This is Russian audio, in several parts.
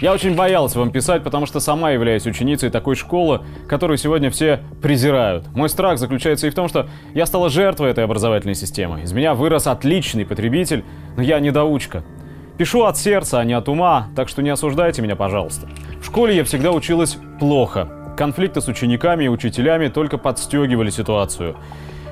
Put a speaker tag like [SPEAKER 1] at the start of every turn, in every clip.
[SPEAKER 1] Я очень боялась вам писать, потому что сама являюсь ученицей такой школы, которую сегодня все презирают. Мой страх заключается и в том, что я стала жертвой этой образовательной системы. Из меня вырос отличный потребитель, но я недоучка. Пишу от сердца, а не от ума, так что не осуждайте меня, пожалуйста. В школе я всегда училась плохо. Конфликты с учениками и учителями только подстегивали ситуацию.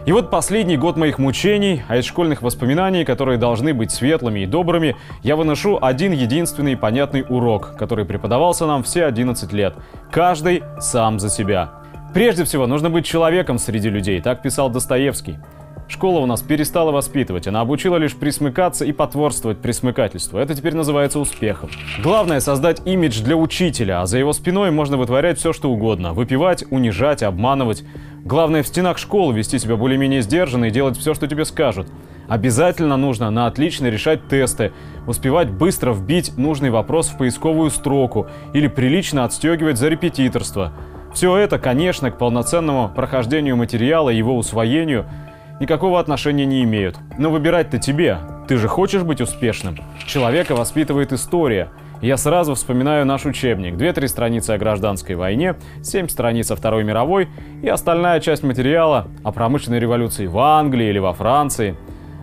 [SPEAKER 1] И вот последний год моих мучений, а из школьных воспоминаний, которые должны быть светлыми и добрыми, я выношу один единственный понятный урок, который преподавался нам все 11 лет. Каждый сам за себя. Прежде всего, нужно быть человеком среди людей, так писал Достоевский. Школа у нас перестала воспитывать, она обучила лишь присмыкаться и потворствовать присмыкательству. Это теперь называется успехом. Главное создать имидж для учителя, а за его спиной можно вытворять все, что угодно. Выпивать, унижать, обманывать. Главное в стенах школы вести себя более-менее сдержанно и делать все, что тебе скажут. Обязательно нужно на отлично решать тесты, успевать быстро вбить нужный вопрос в поисковую строку или прилично отстегивать за репетиторство. Все это, конечно, к полноценному прохождению материала и его усвоению – никакого отношения не имеют. Но выбирать-то тебе. Ты же хочешь быть успешным. Человека воспитывает история. Я сразу вспоминаю наш учебник. Две-три страницы о гражданской войне, семь страниц о Второй мировой и остальная часть материала о промышленной революции в Англии или во Франции.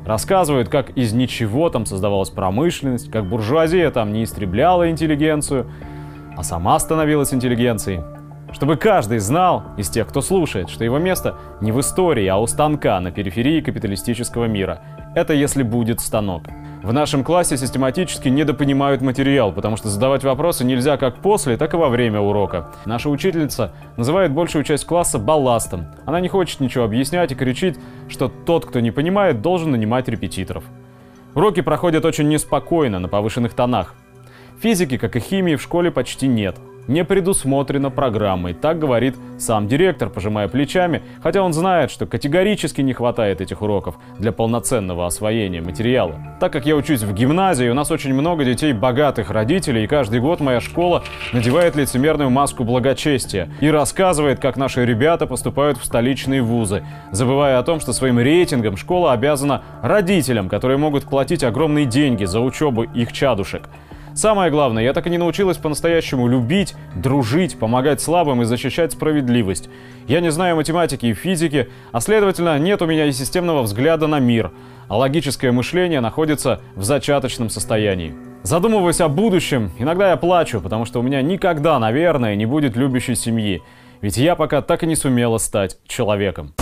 [SPEAKER 1] Рассказывают, как из ничего там создавалась промышленность, как буржуазия там не истребляла интеллигенцию, а сама становилась интеллигенцией. Чтобы каждый знал, из тех, кто слушает, что его место не в истории, а у станка на периферии капиталистического мира. Это если будет станок. В нашем классе систематически недопонимают материал, потому что задавать вопросы нельзя как после, так и во время урока. Наша учительница называет большую часть класса балластом. Она не хочет ничего объяснять и кричит, что тот, кто не понимает, должен нанимать репетиторов. Уроки проходят очень неспокойно, на повышенных тонах. Физики, как и химии, в школе почти нет – не предусмотрено программой. Так говорит сам директор, пожимая плечами, хотя он знает, что категорически не хватает этих уроков для полноценного освоения материала. Так как я учусь в гимназии, у нас очень много детей богатых родителей, и каждый год моя школа надевает лицемерную маску благочестия и рассказывает, как наши ребята поступают в столичные вузы, забывая о том, что своим рейтингом школа обязана родителям, которые могут платить огромные деньги за учебу их чадушек. Самое главное, я так и не научилась по-настоящему любить, дружить, помогать слабым и защищать справедливость. Я не знаю математики и физики, а следовательно, нет у меня и системного взгляда на мир, а логическое мышление находится в зачаточном состоянии. Задумываясь о будущем, иногда я плачу, потому что у меня никогда, наверное, не будет любящей семьи, ведь я пока так и не сумела стать человеком.